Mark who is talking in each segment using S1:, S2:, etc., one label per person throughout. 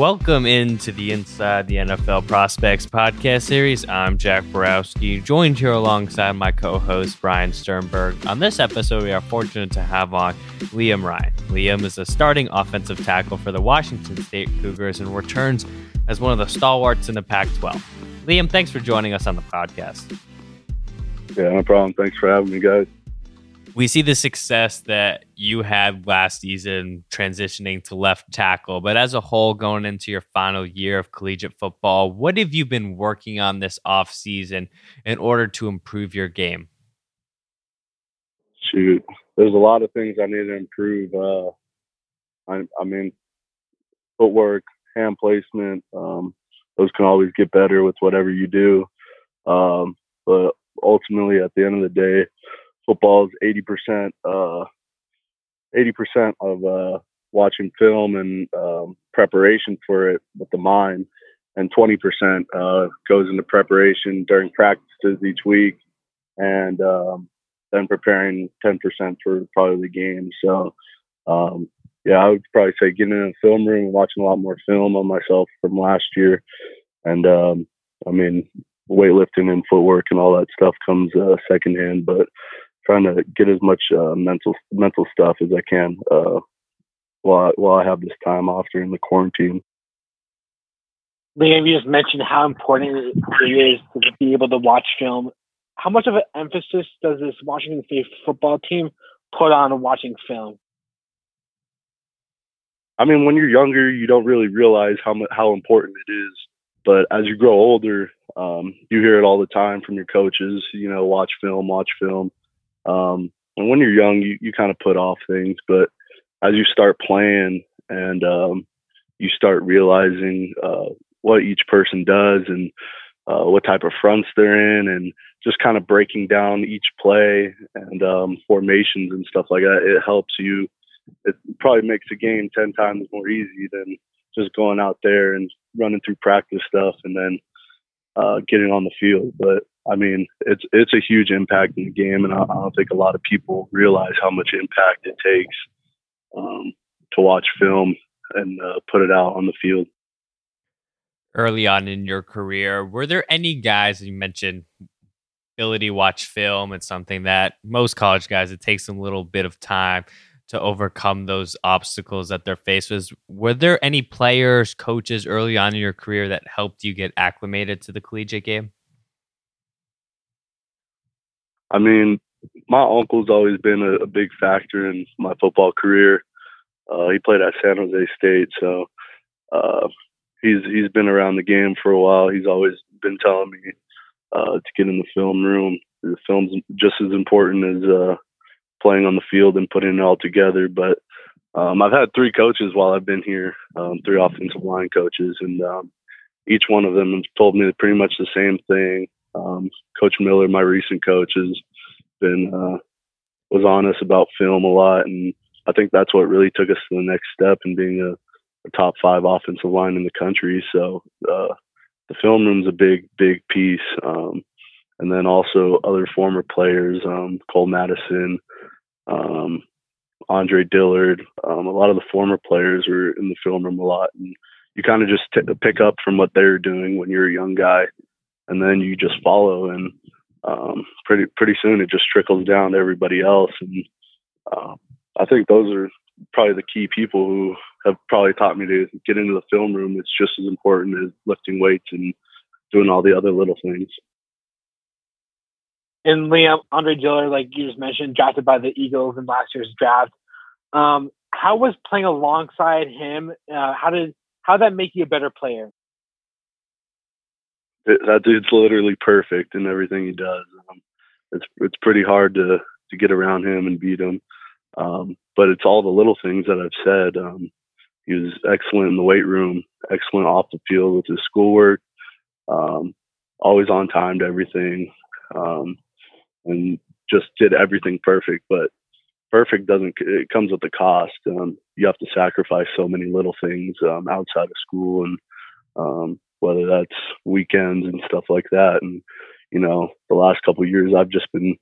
S1: Welcome into the Inside the NFL Prospects podcast series. I'm Jack Borowski, joined here alongside my co host, Brian Sternberg. On this episode, we are fortunate to have on Liam Ryan. Liam is a starting offensive tackle for the Washington State Cougars and returns as one of the stalwarts in the Pac 12. Liam, thanks for joining us on the podcast.
S2: Yeah, no problem. Thanks for having me, guys
S1: we see the success that you had last season transitioning to left tackle, but as a whole, going into your final year of collegiate football, what have you been working on this off season in order to improve your game?
S2: Shoot, there's a lot of things I need to improve. Uh, I, I mean, footwork, hand placement, um, those can always get better with whatever you do. Um, but ultimately, at the end of the day, football is eighty percent uh, eighty percent of uh, watching film and um, preparation for it with the mind, and twenty percent uh, goes into preparation during practices each week, and um, then preparing ten percent for probably the game. So. Um, yeah, I would probably say getting in a film room and watching a lot more film on myself from last year. And um, I mean, weightlifting and footwork and all that stuff comes uh, secondhand, but trying to get as much uh, mental mental stuff as I can uh, while I, while I have this time off during the quarantine.
S3: Liam, you just mentioned how important it is to be able to watch film. How much of an emphasis does this Washington State football team put on watching film?
S2: I mean, when you're younger, you don't really realize how how important it is. But as you grow older, um, you hear it all the time from your coaches. You know, watch film, watch film. Um, and when you're young, you, you kind of put off things, but as you start playing and um, you start realizing uh, what each person does and uh, what type of fronts they're in, and just kind of breaking down each play and um, formations and stuff like that, it helps you. It probably makes the game ten times more easy than just going out there and running through practice stuff and then uh, getting on the field. But I mean, it's it's a huge impact in the game, and I, I don't think a lot of people realize how much impact it takes um, to watch film and uh, put it out on the field.
S1: Early on in your career, were there any guys you mentioned ability to watch film? It's something that most college guys it takes them a little bit of time to overcome those obstacles that they're faced with. Were there any players, coaches early on in your career that helped you get acclimated to the collegiate game?
S2: I mean, my uncle's always been a, a big factor in my football career. Uh, he played at San Jose State, so uh, he's he's been around the game for a while. He's always been telling me uh, to get in the film room. The film's just as important as uh, playing on the field and putting it all together. But um, I've had three coaches while I've been here, um, three offensive line coaches, and um, each one of them has told me pretty much the same thing. Um, coach Miller, my recent coach, has been uh, was honest about film a lot, and I think that's what really took us to the next step in being a, a top five offensive line in the country. So uh, the film room's a big, big piece. Um, and then also other former players, um, Cole Madison, um, Andre Dillard. Um, a lot of the former players were in the film room a lot, and you kind of just t- pick up from what they're doing when you're a young guy and then you just follow and um, pretty pretty soon it just trickles down to everybody else and uh, I think those are probably the key people who have probably taught me to get into the film room. It's just as important as lifting weights and doing all the other little things.
S3: And Liam Andre Dillard, like you just mentioned, drafted by the Eagles in last year's draft. Um, how was playing alongside him? Uh, how did how that make you a better player?
S2: that dude's literally perfect in everything he does. Um, it's it's pretty hard to to get around him and beat him. Um, but it's all the little things that I've said. Um, he was excellent in the weight room, excellent off the field with his schoolwork, um, always on time to everything, um, and just did everything perfect. But perfect doesn't it comes with a cost. Um, you have to sacrifice so many little things um, outside of school and um, whether that's weekends and stuff like that. And you know, the last couple years, I've just been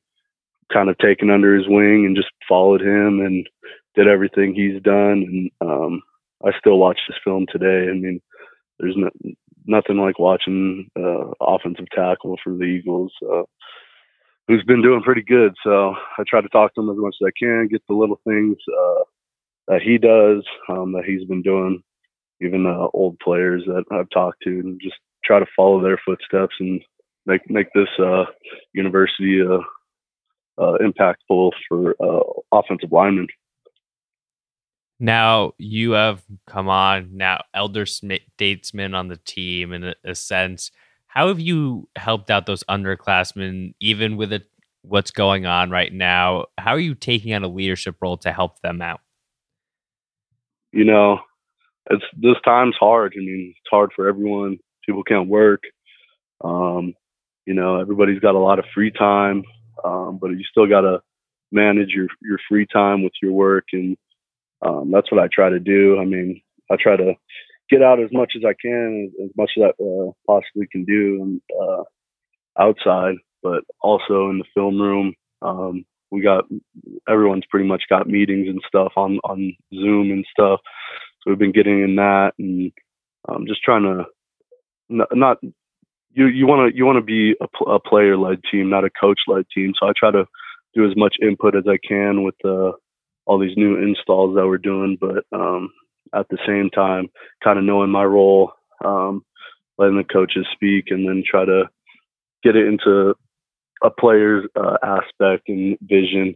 S2: kind of taken under his wing and just followed him and did everything he's done. And um, I still watch this film today. I mean, there's no, nothing like watching uh, offensive tackle for the Eagles, uh, who's been doing pretty good. So I try to talk to him as much as I can, get the little things uh, that he does, um, that he's been doing, even uh, old players that I've talked to, and just try to follow their footsteps and make make this uh, university uh, uh, impactful for uh, offensive linemen.
S1: Now you have come on now elder statesman on the team in a sense. How have you helped out those underclassmen, even with it, what's going on right now? How are you taking on a leadership role to help them out?
S2: You know, it's this time's hard. I mean, it's hard for everyone. People can't work. Um, you know, everybody's got a lot of free time, um, but you still got to manage your your free time with your work and um, that's what I try to do. I mean, I try to get out as much as I can, as much as I uh, possibly can do, uh, outside, but also in the film room. Um, we got everyone's pretty much got meetings and stuff on on Zoom and stuff. So we've been getting in that and um, just trying to not, not you you want to you want to be a, a player led team, not a coach led team. So I try to do as much input as I can with the uh, all these new installs that we're doing, but um, at the same time, kind of knowing my role, um, letting the coaches speak, and then try to get it into a player's uh, aspect and vision.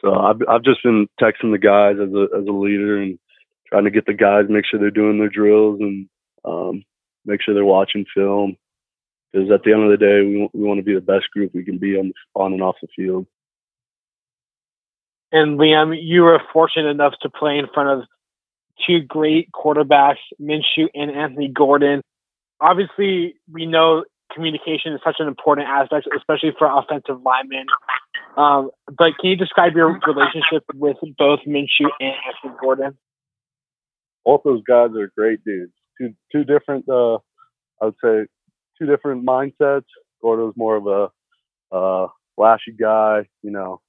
S2: So I've I've just been texting the guys as a as a leader and trying to get the guys make sure they're doing their drills and um, make sure they're watching film. Because at the end of the day, we we want to be the best group we can be on on and off the field.
S3: And Liam, you were fortunate enough to play in front of two great quarterbacks, Minshew and Anthony Gordon. Obviously, we know communication is such an important aspect, especially for offensive linemen. Um, but can you describe your relationship with both Minshew and Anthony Gordon?
S2: Both those guys are great dudes. Two two different, uh, I would say, two different mindsets. Gordon's more of a uh, flashy guy, you know,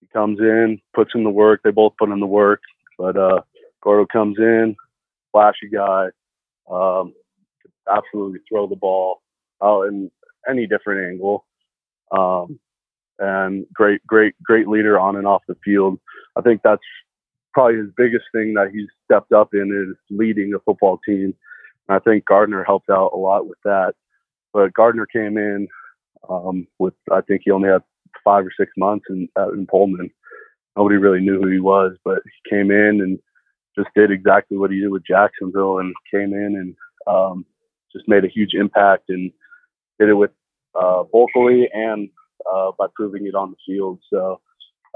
S2: he comes in, puts in the work. They both put in the work, but uh, Gordo comes in, flashy guy, um, absolutely throw the ball out in any different angle, um, and great, great, great leader on and off the field. I think that's probably his biggest thing that he's stepped up in is leading a football team. And I think Gardner helped out a lot with that. But Gardner came in um, with I think he only had five or six months in uh, in Pullman. Nobody really knew who he was, but he came in and just did exactly what he did with Jacksonville, and came in and um, just made a huge impact and did it with uh, vocally and uh, by proving it on the field. So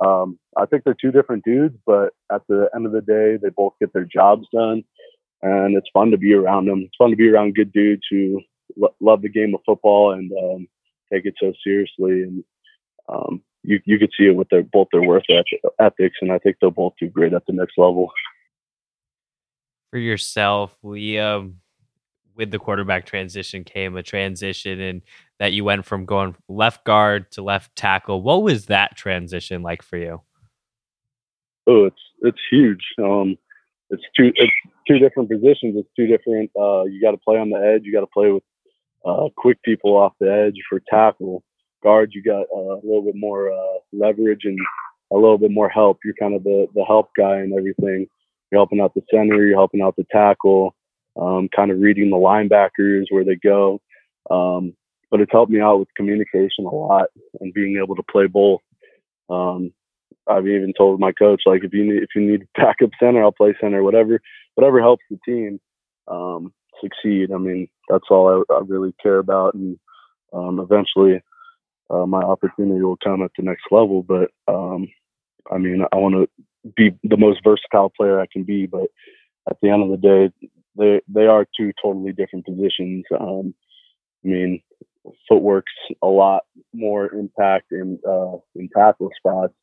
S2: um, I think they're two different dudes, but at the end of the day, they both get their jobs done, and it's fun to be around them. It's fun to be around good dudes who lo- love the game of football and um, take it so seriously and um, you you could see it with their both their work ethics, and I think they'll both do great at the next level.
S1: For yourself, we um, with the quarterback transition came a transition, and that you went from going left guard to left tackle. What was that transition like for you?
S2: Oh, it's it's huge. Um, it's two it's two different positions. It's two different. Uh, you got to play on the edge. You got to play with uh, quick people off the edge for tackle guard, you got uh, a little bit more uh, leverage and a little bit more help. You're kind of the, the help guy and everything. You're helping out the center, you're helping out the tackle, um, kind of reading the linebackers where they go. Um, but it's helped me out with communication a lot and being able to play both. Um, I've even told my coach like if you need if you need backup center, I'll play center. Whatever whatever helps the team um, succeed. I mean that's all I, I really care about, and um, eventually uh, my opportunity will come at the next level. But um, I mean, I want to be the most versatile player I can be. But at the end of the day, they they are two totally different positions. Um, I mean, footwork's a lot more impact in uh, in tackle spots,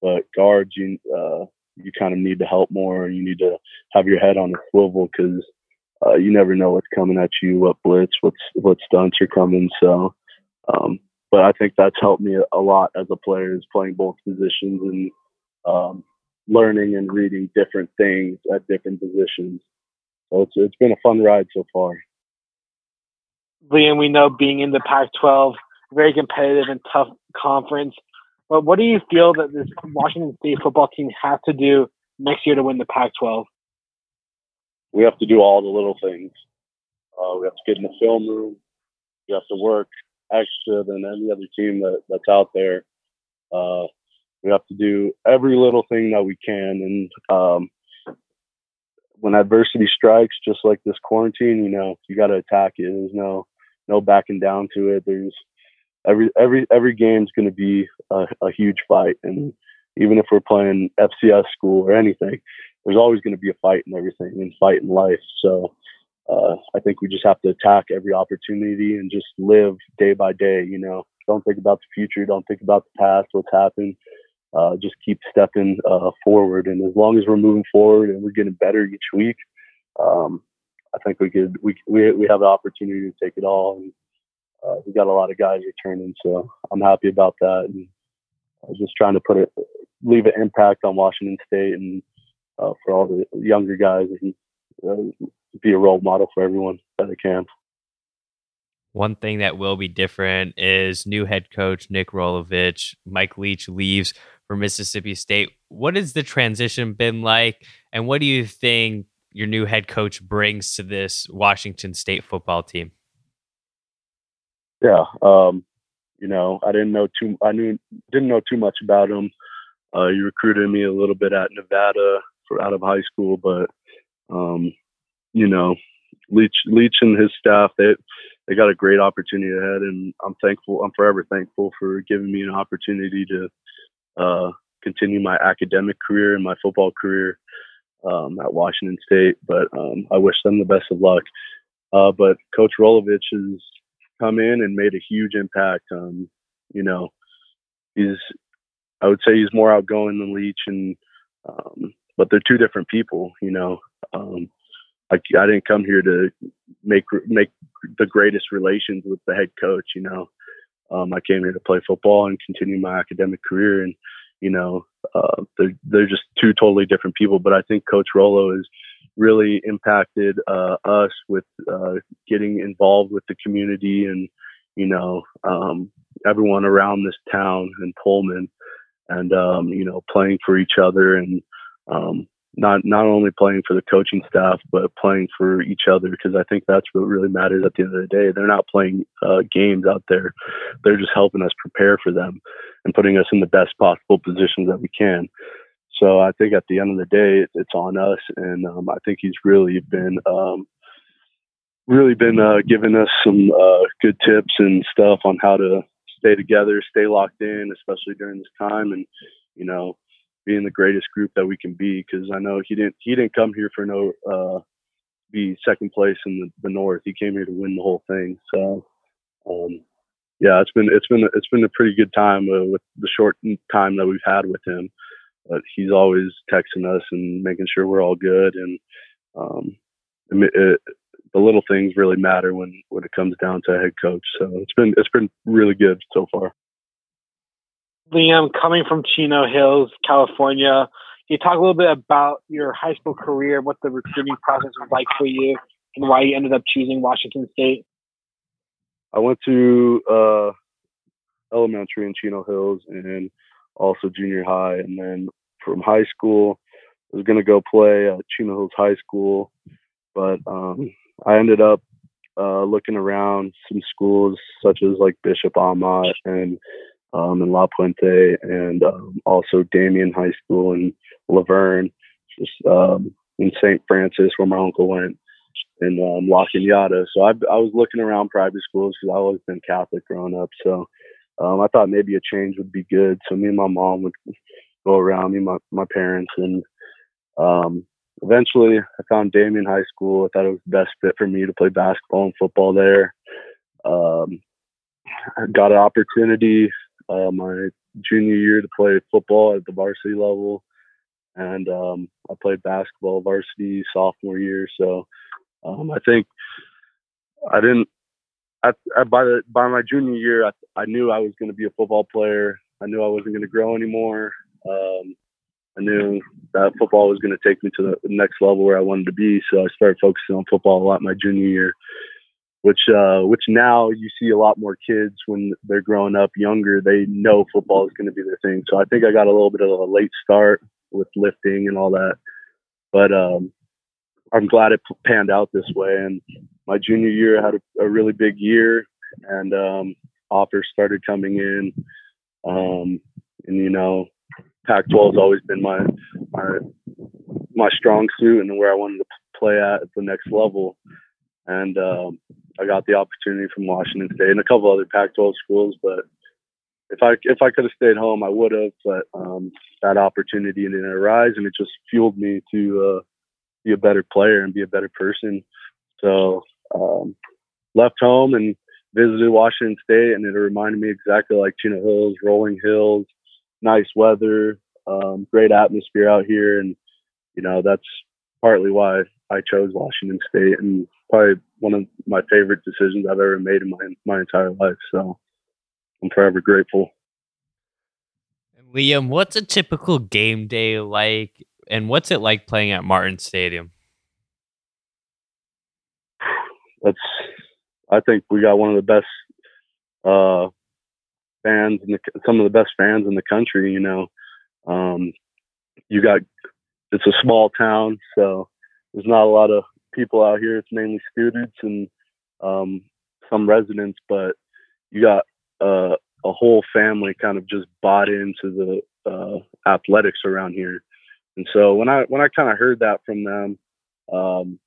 S2: but guards you uh, you kind of need to help more. You need to have your head on a swivel because uh, you never know what's coming at you, what blitz, what's what stunts are coming. So um, but I think that's helped me a lot as a player is playing both positions and um, learning and reading different things at different positions. So it's it's been a fun ride so far.
S3: Liam, we know being in the Pac-12, very competitive and tough conference. But what do you feel that this Washington State football team has to do next year to win the Pac-12?
S2: We have to do all the little things. Uh, we have to get in the film room. We have to work extra than any other team that, that's out there. Uh, we have to do every little thing that we can. And um, when adversity strikes, just like this quarantine, you know, you got to attack it. There's no no backing down to it. There's every every every game's going to be a, a huge fight, and even if we're playing FCS school or anything, there's always going to be a fight and everything and fight in life. So uh, I think we just have to attack every opportunity and just live day by day. You know, don't think about the future, don't think about the past, what's happened. Uh, just keep stepping uh, forward, and as long as we're moving forward and we're getting better each week, um, I think we could we we we have the opportunity to take it all. And uh, we got a lot of guys returning, so I'm happy about that. And I was just trying to put it leave an impact on Washington State and uh, for all the younger guys and uh, be a role model for everyone that I can.
S1: One thing that will be different is new head coach Nick Rolovich. Mike Leach leaves for Mississippi State. What has the transition been like? And what do you think your new head coach brings to this Washington State football team?
S2: Yeah, um, you know, I didn't know too. I knew didn't know too much about him. Uh, he recruited me a little bit at Nevada for out of high school, but um, you know, Leach, Leach and his staff, they they got a great opportunity ahead, and I'm thankful. I'm forever thankful for giving me an opportunity to uh, continue my academic career and my football career um, at Washington State. But um, I wish them the best of luck. Uh, but Coach Rolovich has come in and made a huge impact. Um, you know, he's I would say he's more outgoing than Leach, and um, but they're two different people. You know, um, I, I didn't come here to make make the greatest relations with the head coach. You know, um, I came here to play football and continue my academic career. And you know, uh, they're they're just two totally different people. But I think Coach Rolo has really impacted uh, us with uh, getting involved with the community and you know um, everyone around this town and Pullman, and um, you know playing for each other and um, not not only playing for the coaching staff but playing for each other because I think that's what really matters at the end of the day. They're not playing uh, games out there; they're just helping us prepare for them and putting us in the best possible positions that we can. So I think at the end of the day, it's on us, and um, I think he's really been um, really been uh, giving us some uh, good tips and stuff on how to stay together, stay locked in, especially during this time, and you know being the greatest group that we can be. Because I know he didn't he didn't come here for no uh, be second place in the, the North. He came here to win the whole thing. So um, yeah, it's been it's been it's been a pretty good time uh, with the short time that we've had with him. But he's always texting us and making sure we're all good, and um, it, it, the little things really matter when when it comes down to a head coach. So it's been it's been really good so far.
S3: Liam, coming from Chino Hills, California, can you talk a little bit about your high school career, what the recruiting process was like for you, and why you ended up choosing Washington State?
S2: I went to uh, elementary in Chino Hills and also junior high, and then from high school, I was going to go play at Chino Hills High School, but um, I ended up uh, looking around some schools such as like Bishop Amat and um, in La Puente, and um, also Damien High School in La Verne, just um, in St. Francis where my uncle went, and um, La Cañada. So I, I was looking around private schools because I've always been Catholic growing up. So um, I thought maybe a change would be good. So me and my mom would go around, me and my, my parents, and um, eventually I found Damien High School. I thought it was the best fit for me to play basketball and football there. Um, I got an opportunity uh, my junior year to play football at the varsity level, and um, I played basketball varsity sophomore year. So um, I think I didn't. I, I, by the by my junior year, I, I knew I was going to be a football player. I knew I wasn't going to grow anymore. Um, I knew that football was going to take me to the next level where I wanted to be. So I started focusing on football a lot my junior year. Which uh, which now you see a lot more kids when they're growing up younger. They know football is going to be their thing. So I think I got a little bit of a late start with lifting and all that, but um, I'm glad it panned out this way. And my junior year I had a, a really big year, and um, offers started coming in. Um, and you know, Pac-12 has always been my my my strong suit and where I wanted to play at the next level. And um, I got the opportunity from Washington State and a couple other Pac-12 schools, but if I if I could have stayed home, I would have. But um, that opportunity didn't arise, and it just fueled me to uh, be a better player and be a better person. So um, left home and visited Washington State, and it reminded me exactly like Chino Hills, rolling hills, nice weather, um, great atmosphere out here, and you know that's partly why I chose Washington State, and probably one of my favorite decisions I've ever made in my my entire life. So I'm forever grateful.
S1: Liam, what's a typical game day like, and what's it like playing at Martin Stadium?
S2: That's, I think we got one of the best uh, fans and some of the best fans in the country. You know, um, you got it's a small town, so there's not a lot of people out here. It's mainly students and um, some residents, but you got uh, a whole family kind of just bought into the uh, athletics around here. And so when I when I kind of heard that from them, um,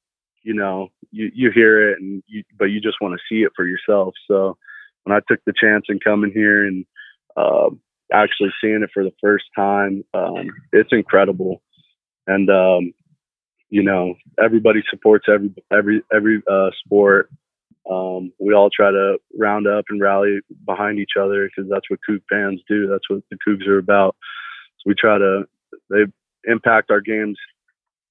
S2: you know, you you hear it and you, but you just want to see it for yourself. So when I took the chance in coming here and uh, actually seeing it for the first time, um, it's incredible. And um, you know, everybody supports every every every uh, sport. Um, we all try to round up and rally behind each other because that's what Coug fans do. That's what the Cougs are about. So we try to they impact our games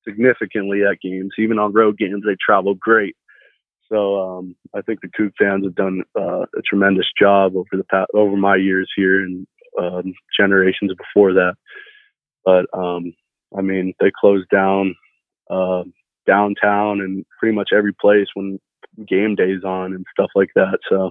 S2: significantly at games, even on road games. They travel great. So um, I think the Coug fans have done uh, a tremendous job over the past, over my years here and um, generations before that. But um, I mean, they closed down uh, downtown and pretty much every place when game days on and stuff like that. So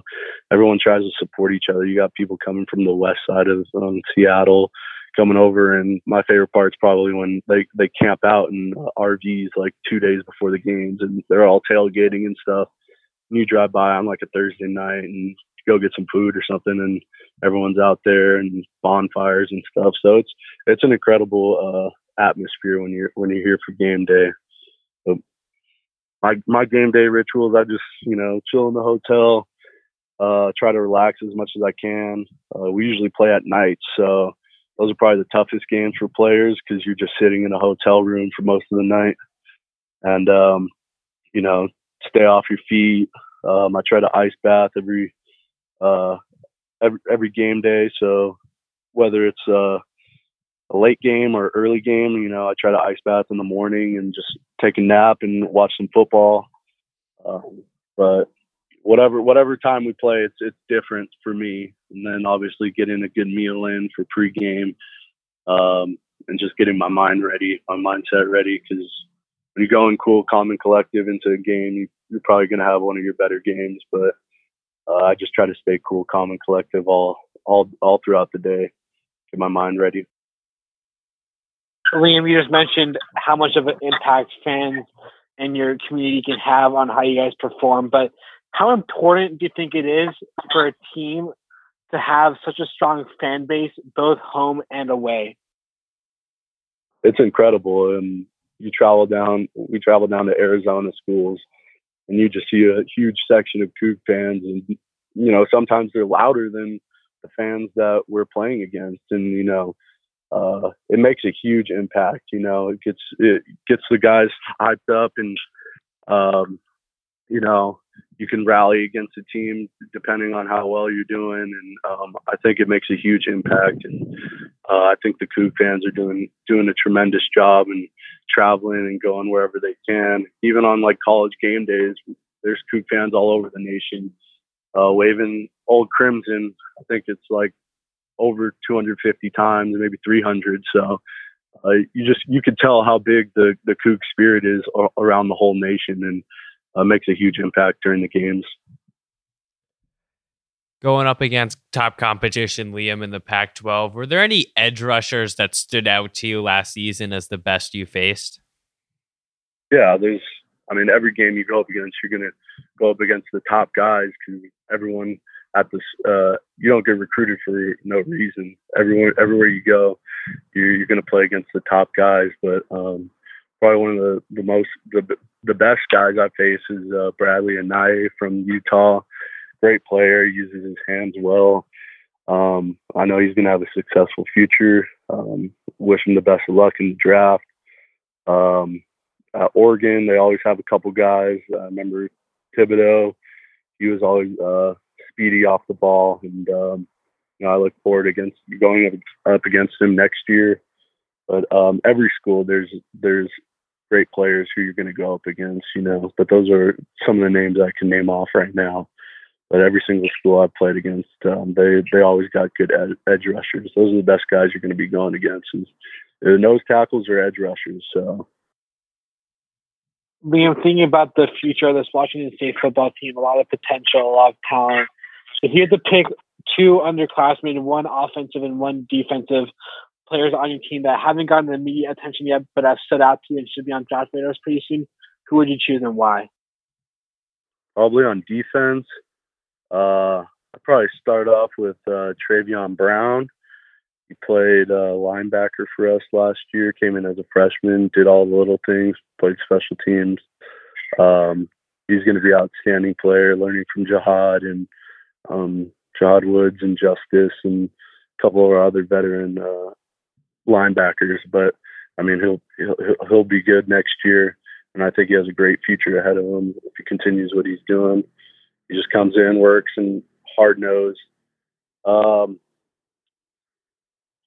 S2: everyone tries to support each other. You got people coming from the west side of um, Seattle coming over, and my favorite part is probably when they they camp out in uh, RVs like two days before the games, and they're all tailgating and stuff. And you drive by on like a Thursday night and go get some food or something, and everyone's out there and bonfires and stuff. So it's it's an incredible uh, atmosphere when you're when you're here for game day my my game day rituals. I just you know chill in the hotel, uh, try to relax as much as I can. Uh, we usually play at night, so those are probably the toughest games for players because you're just sitting in a hotel room for most of the night, and um, you know stay off your feet. Um, I try to ice bath every uh, every every game day, so whether it's uh, a late game or early game, you know, I try to ice bath in the morning and just take a nap and watch some football. Um, but whatever whatever time we play, it's it's different for me. And then obviously getting a good meal in for pregame, um, and just getting my mind ready, my mindset ready. Because when you go in cool, calm, and collective into a game, you, you're probably going to have one of your better games. But uh, I just try to stay cool, calm, and collective all all all throughout the day. Get my mind ready.
S3: Liam, you just mentioned how much of an impact fans and your community can have on how you guys perform, but how important do you think it is for a team to have such a strong fan base, both home and away?
S2: It's incredible. And you travel down, we travel down to Arizona schools, and you just see a huge section of Coug fans. And, you know, sometimes they're louder than the fans that we're playing against. And, you know, uh, it makes a huge impact. You know, it gets it gets the guys hyped up, and um, you know, you can rally against a team depending on how well you're doing, and um, I think it makes a huge impact. And uh, I think the Coug fans are doing doing a tremendous job and traveling and going wherever they can. Even on like college game days, there's Coug fans all over the nation uh, waving old crimson. I think it's like over 250 times, maybe 300. So uh, you just you could tell how big the the Coug spirit is around the whole nation, and uh, makes a huge impact during the games.
S1: Going up against top competition, Liam in the Pac 12, were there any edge rushers that stood out to you last season as the best you faced?
S2: Yeah, there's, I mean, every game you go up against, you're going to go up against the top guys because everyone at this, uh, you don't get recruited for no reason. Everyone, everywhere you go, you're, you're going to play against the top guys. But um, probably one of the, the most, the, the best guys I face is uh, Bradlee Anae from Utah great player, uses his hands well. Um, I know he's going to have a successful future. Um, wish him the best of luck in the draft. Um, Oregon, they always have a couple guys. I remember Thibodeaux He was always uh, speedy off the ball, and um, you know, I look forward against going up, against him next year. But um, every school, there's there's great players who you're going to go up against, you know. But those are some of the names I can name off right now but every single school I've played against, um, they they always got good ed- edge rushers. Those are the best guys you're going to be going against. The nose tackles or edge rushers. So,
S3: Liam, thinking about the future of this Washington State football team, a lot of potential, a lot of talent. If you had to pick two underclassmen, one offensive and one defensive players on your team that haven't gotten the media attention yet, but have stood out to you and should be on draft radars pretty soon, who would you choose and why?
S2: Probably on defense. Uh, I'd probably start off with uh, Travion Brown. He played uh, linebacker for us last year. Came in as a freshman, did all the little things, played special teams. Um, he's going to be an outstanding player, learning from Jahad and um, Jahad Woods and Justus and a couple of our other veteran uh, linebackers. But I mean, he'll, he'll he'll be good next year, and I think he has a great future ahead of him if he continues what he's doing. He just comes in, works, and hard nosed. Um,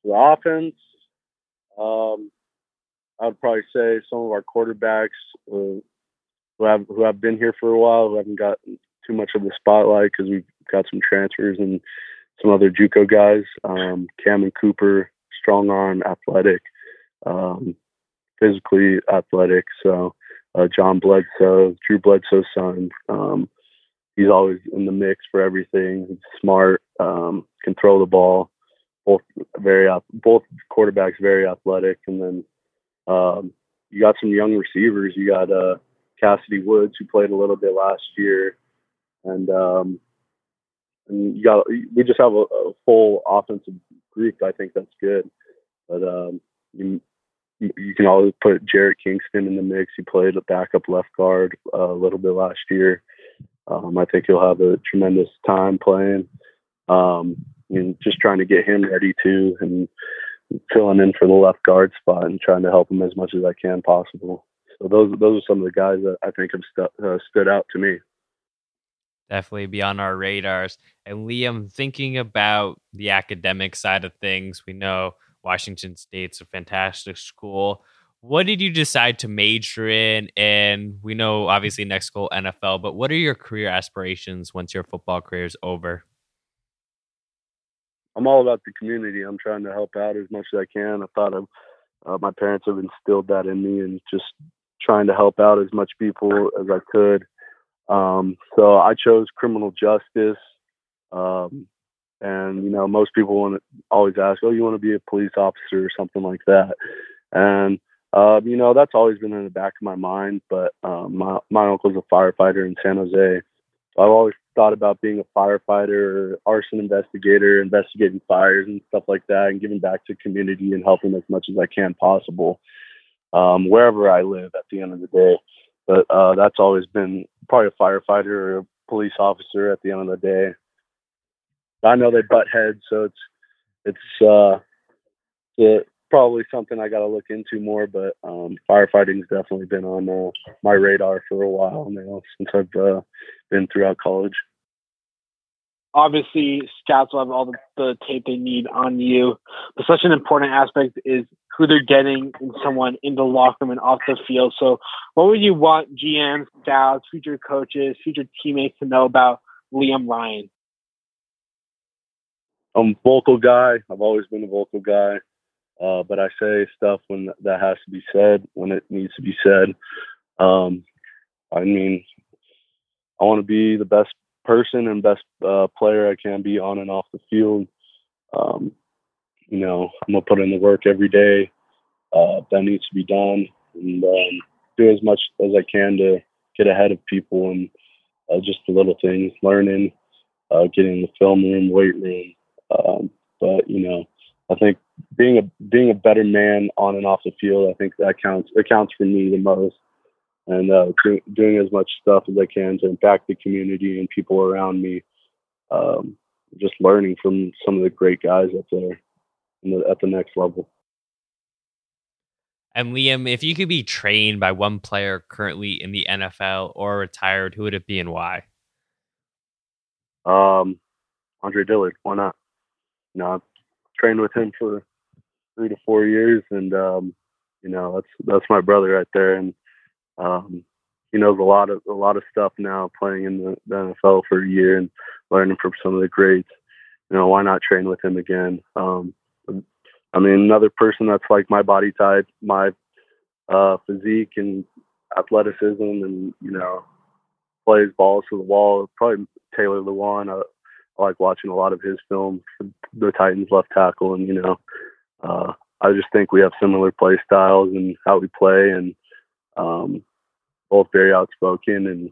S2: the offense, um, I would probably say some of our quarterbacks uh, who have who have been here for a while, who haven't got too much of the spotlight because we've got some transfers and some other JUCO guys. Um, Cammon Cooper, strong arm, athletic, um, physically athletic. So uh, John Bledsoe, Drew Bledsoe's son. Um, he's always in the mix for everything. He's smart, um, can throw the ball. Both very both quarterbacks very athletic, and then um, you got some young receivers. You got uh, Cassidy Woods who played a little bit last year, and um, and you got we just have a, a full offensive group. I think that's good, but um, you you can always put Jarrett Kingston in the mix. He played a backup left guard uh, a little bit last year. Um, I think he'll have a tremendous time playing. Um, and just trying to get him ready too, and filling in for the left guard spot and trying to help him as much as I can possible. So those those are some of the guys that I think have stu- uh, stood out to me.
S1: Definitely be on our radars. And Liam, thinking about the academic side of things, we know Washington State's a fantastic school what did you decide to major in? And we know obviously next goal NFL, but what are your career aspirations once your football career is over?
S2: I'm all about the community. I'm trying to help out as much as I can. I thought of uh, my parents have instilled that in me, and just trying to help out as much people as I could. Um, so I chose criminal justice. Um, and you know, most people want to always ask, "Oh, you want to be a police officer or something like that?" And um, you know, that's always been in the back of my mind. But um, my my uncle's a firefighter in San Jose. So I've always thought about being a firefighter, arson investigator, investigating fires and stuff like that, and giving back to community and helping as much as I can possible, um, wherever I live. At the end of the day, but uh, that's always been probably a firefighter or a police officer. At the end of the day, I know they butt heads, so it's it's uh, it, probably something I got to look into more. But um, firefighting's definitely been on uh, my radar for a while now since I've uh, been throughout college.
S3: Obviously, scouts will have all the, the tape they need on you, but such an important aspect is who they're getting in someone in the locker room and off the field. So, what would you want GMs, scouts, future coaches, future teammates to know about Liam Ryan?
S2: I'm a vocal guy. I've always been a vocal guy. Uh, but I say stuff when that has to be said, when it needs to be said. Um, I mean, I want to be the best person and best uh, player I can be on and off the field. Um, you know, I'm gonna put in the work every day uh, that needs to be done, and um, do as much as I can to get ahead of people and uh, just the little things, learning, uh, getting in the film room, weight room. Um, but you know, I think being a being a better man on and off the field, I think that counts. It counts for me the most, and uh, do, doing as much stuff as I can to impact the community and people around me. Um, just learning from some of the great guys up there the, at the next level.
S1: And Liam, if you could be trained by one player currently in the NFL or retired, who would it be and why?
S2: Um, Andre Dillard. Why not? You know, I've trained with him for three to four years, and um, you know, that's that's my brother right there, and um, he knows a lot of a lot of stuff now, playing in the, the NFL for a year and learning from some of the greats. You know, why not train with him again? Um, I mean, another person that's like my body type, my uh, physique and athleticism, and you know, plays balls to the wall. Probably Taylor Lewan. I, I like watching a lot of his films. The Titans left tackle, and you know, uh, I just think we have similar play styles and how we play, and um, both very outspoken, and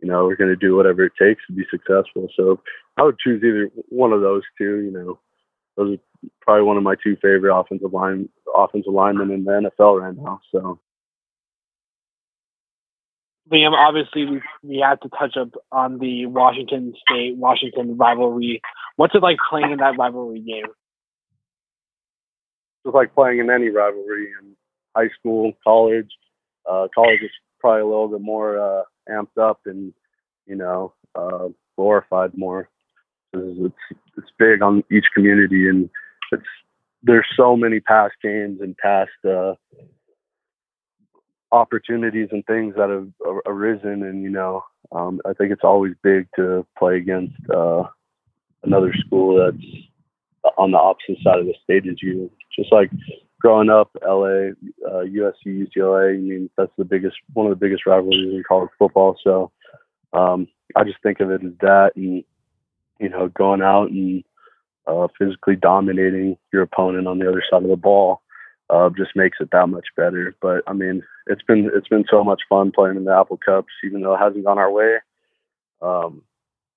S2: you know, we're going to do whatever it takes to be successful. So I would choose either one of those two. You know, those are probably one of my two favorite offensive line offensive linemen in the NFL right now. So.
S3: Liam, obviously we we had to touch up on the Washington State Washington rivalry. What's it like playing in that rivalry game?
S2: Just like playing in any rivalry in high school, college. Uh, college is probably a little bit more uh, amped up and you know uh, glorified more it's it's big on each community, and it's there's so many past games and past uh, opportunities and things that have arisen, and you know, um, I think it's always big to play against uh, another school that's on the opposite side of the state as you. Just like growing up, LA, uh, USC, UCLA. I mean, that's the biggest, one of the biggest rivalries in college football. So um, I just think of it as that, and you know, going out and uh, physically dominating your opponent on the other side of the ball uh, just makes it that much better. But I mean, it's been it's been so much fun playing in the Apple Cups, even though it hasn't gone our way. Um,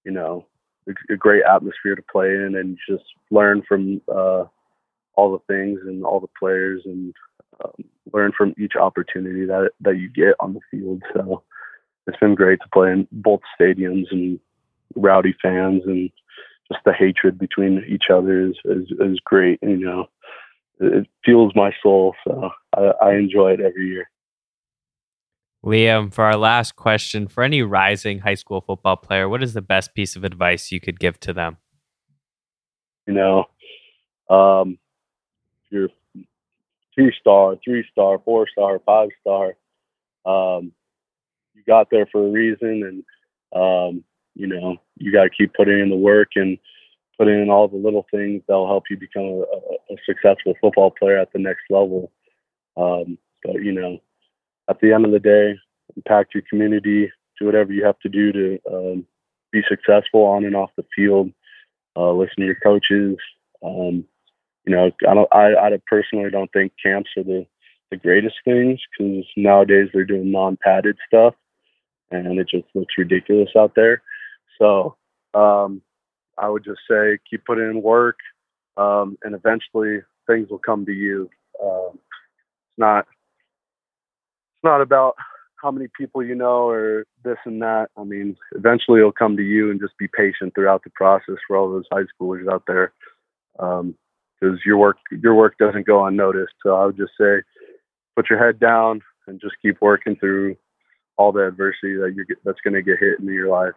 S2: you know, a, a great atmosphere to play in, and just learn from uh, all the things and all the players, and um, learn from each opportunity that that you get on the field. So it's been great to play in both stadiums and rowdy fans and just the hatred between each other is is, is great. You know, it fuels my soul, so I, I enjoy it every year.
S1: Liam, for our last question, for any rising high school football player, what is the best piece of advice you could give to them?
S2: You know, um, you're two star, three star, four star, five star. Um, you got there for a reason, and um, you know, you got to keep putting in the work and putting in all the little things that'll help you become a, a successful football player at the next level. Um, but you know, at the end of the day, impact your community, do whatever you have to do to um, be successful on and off the field. Uh, listen to your coaches. Um, you know, I don't. I, I personally don't think camps are the the greatest things because nowadays they're doing non-padded stuff, and it just looks ridiculous out there. So um, I would just say keep putting in work, um, and eventually things will come to you. Um, it's not it's not about how many people you know or this and that. I mean, eventually it'll come to you, and just be patient throughout the process for all those high schoolers out there, because your work your work doesn't go unnoticed. So I would just say, put your head down and just keep working through all the adversity that you that's going to get hit into your life.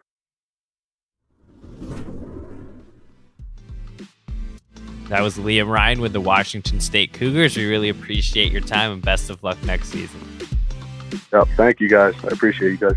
S1: That was Liam Ryan with the Washington State Cougars. We really appreciate your time and best of luck next season.
S2: Yep. Thank you guys. I appreciate you guys.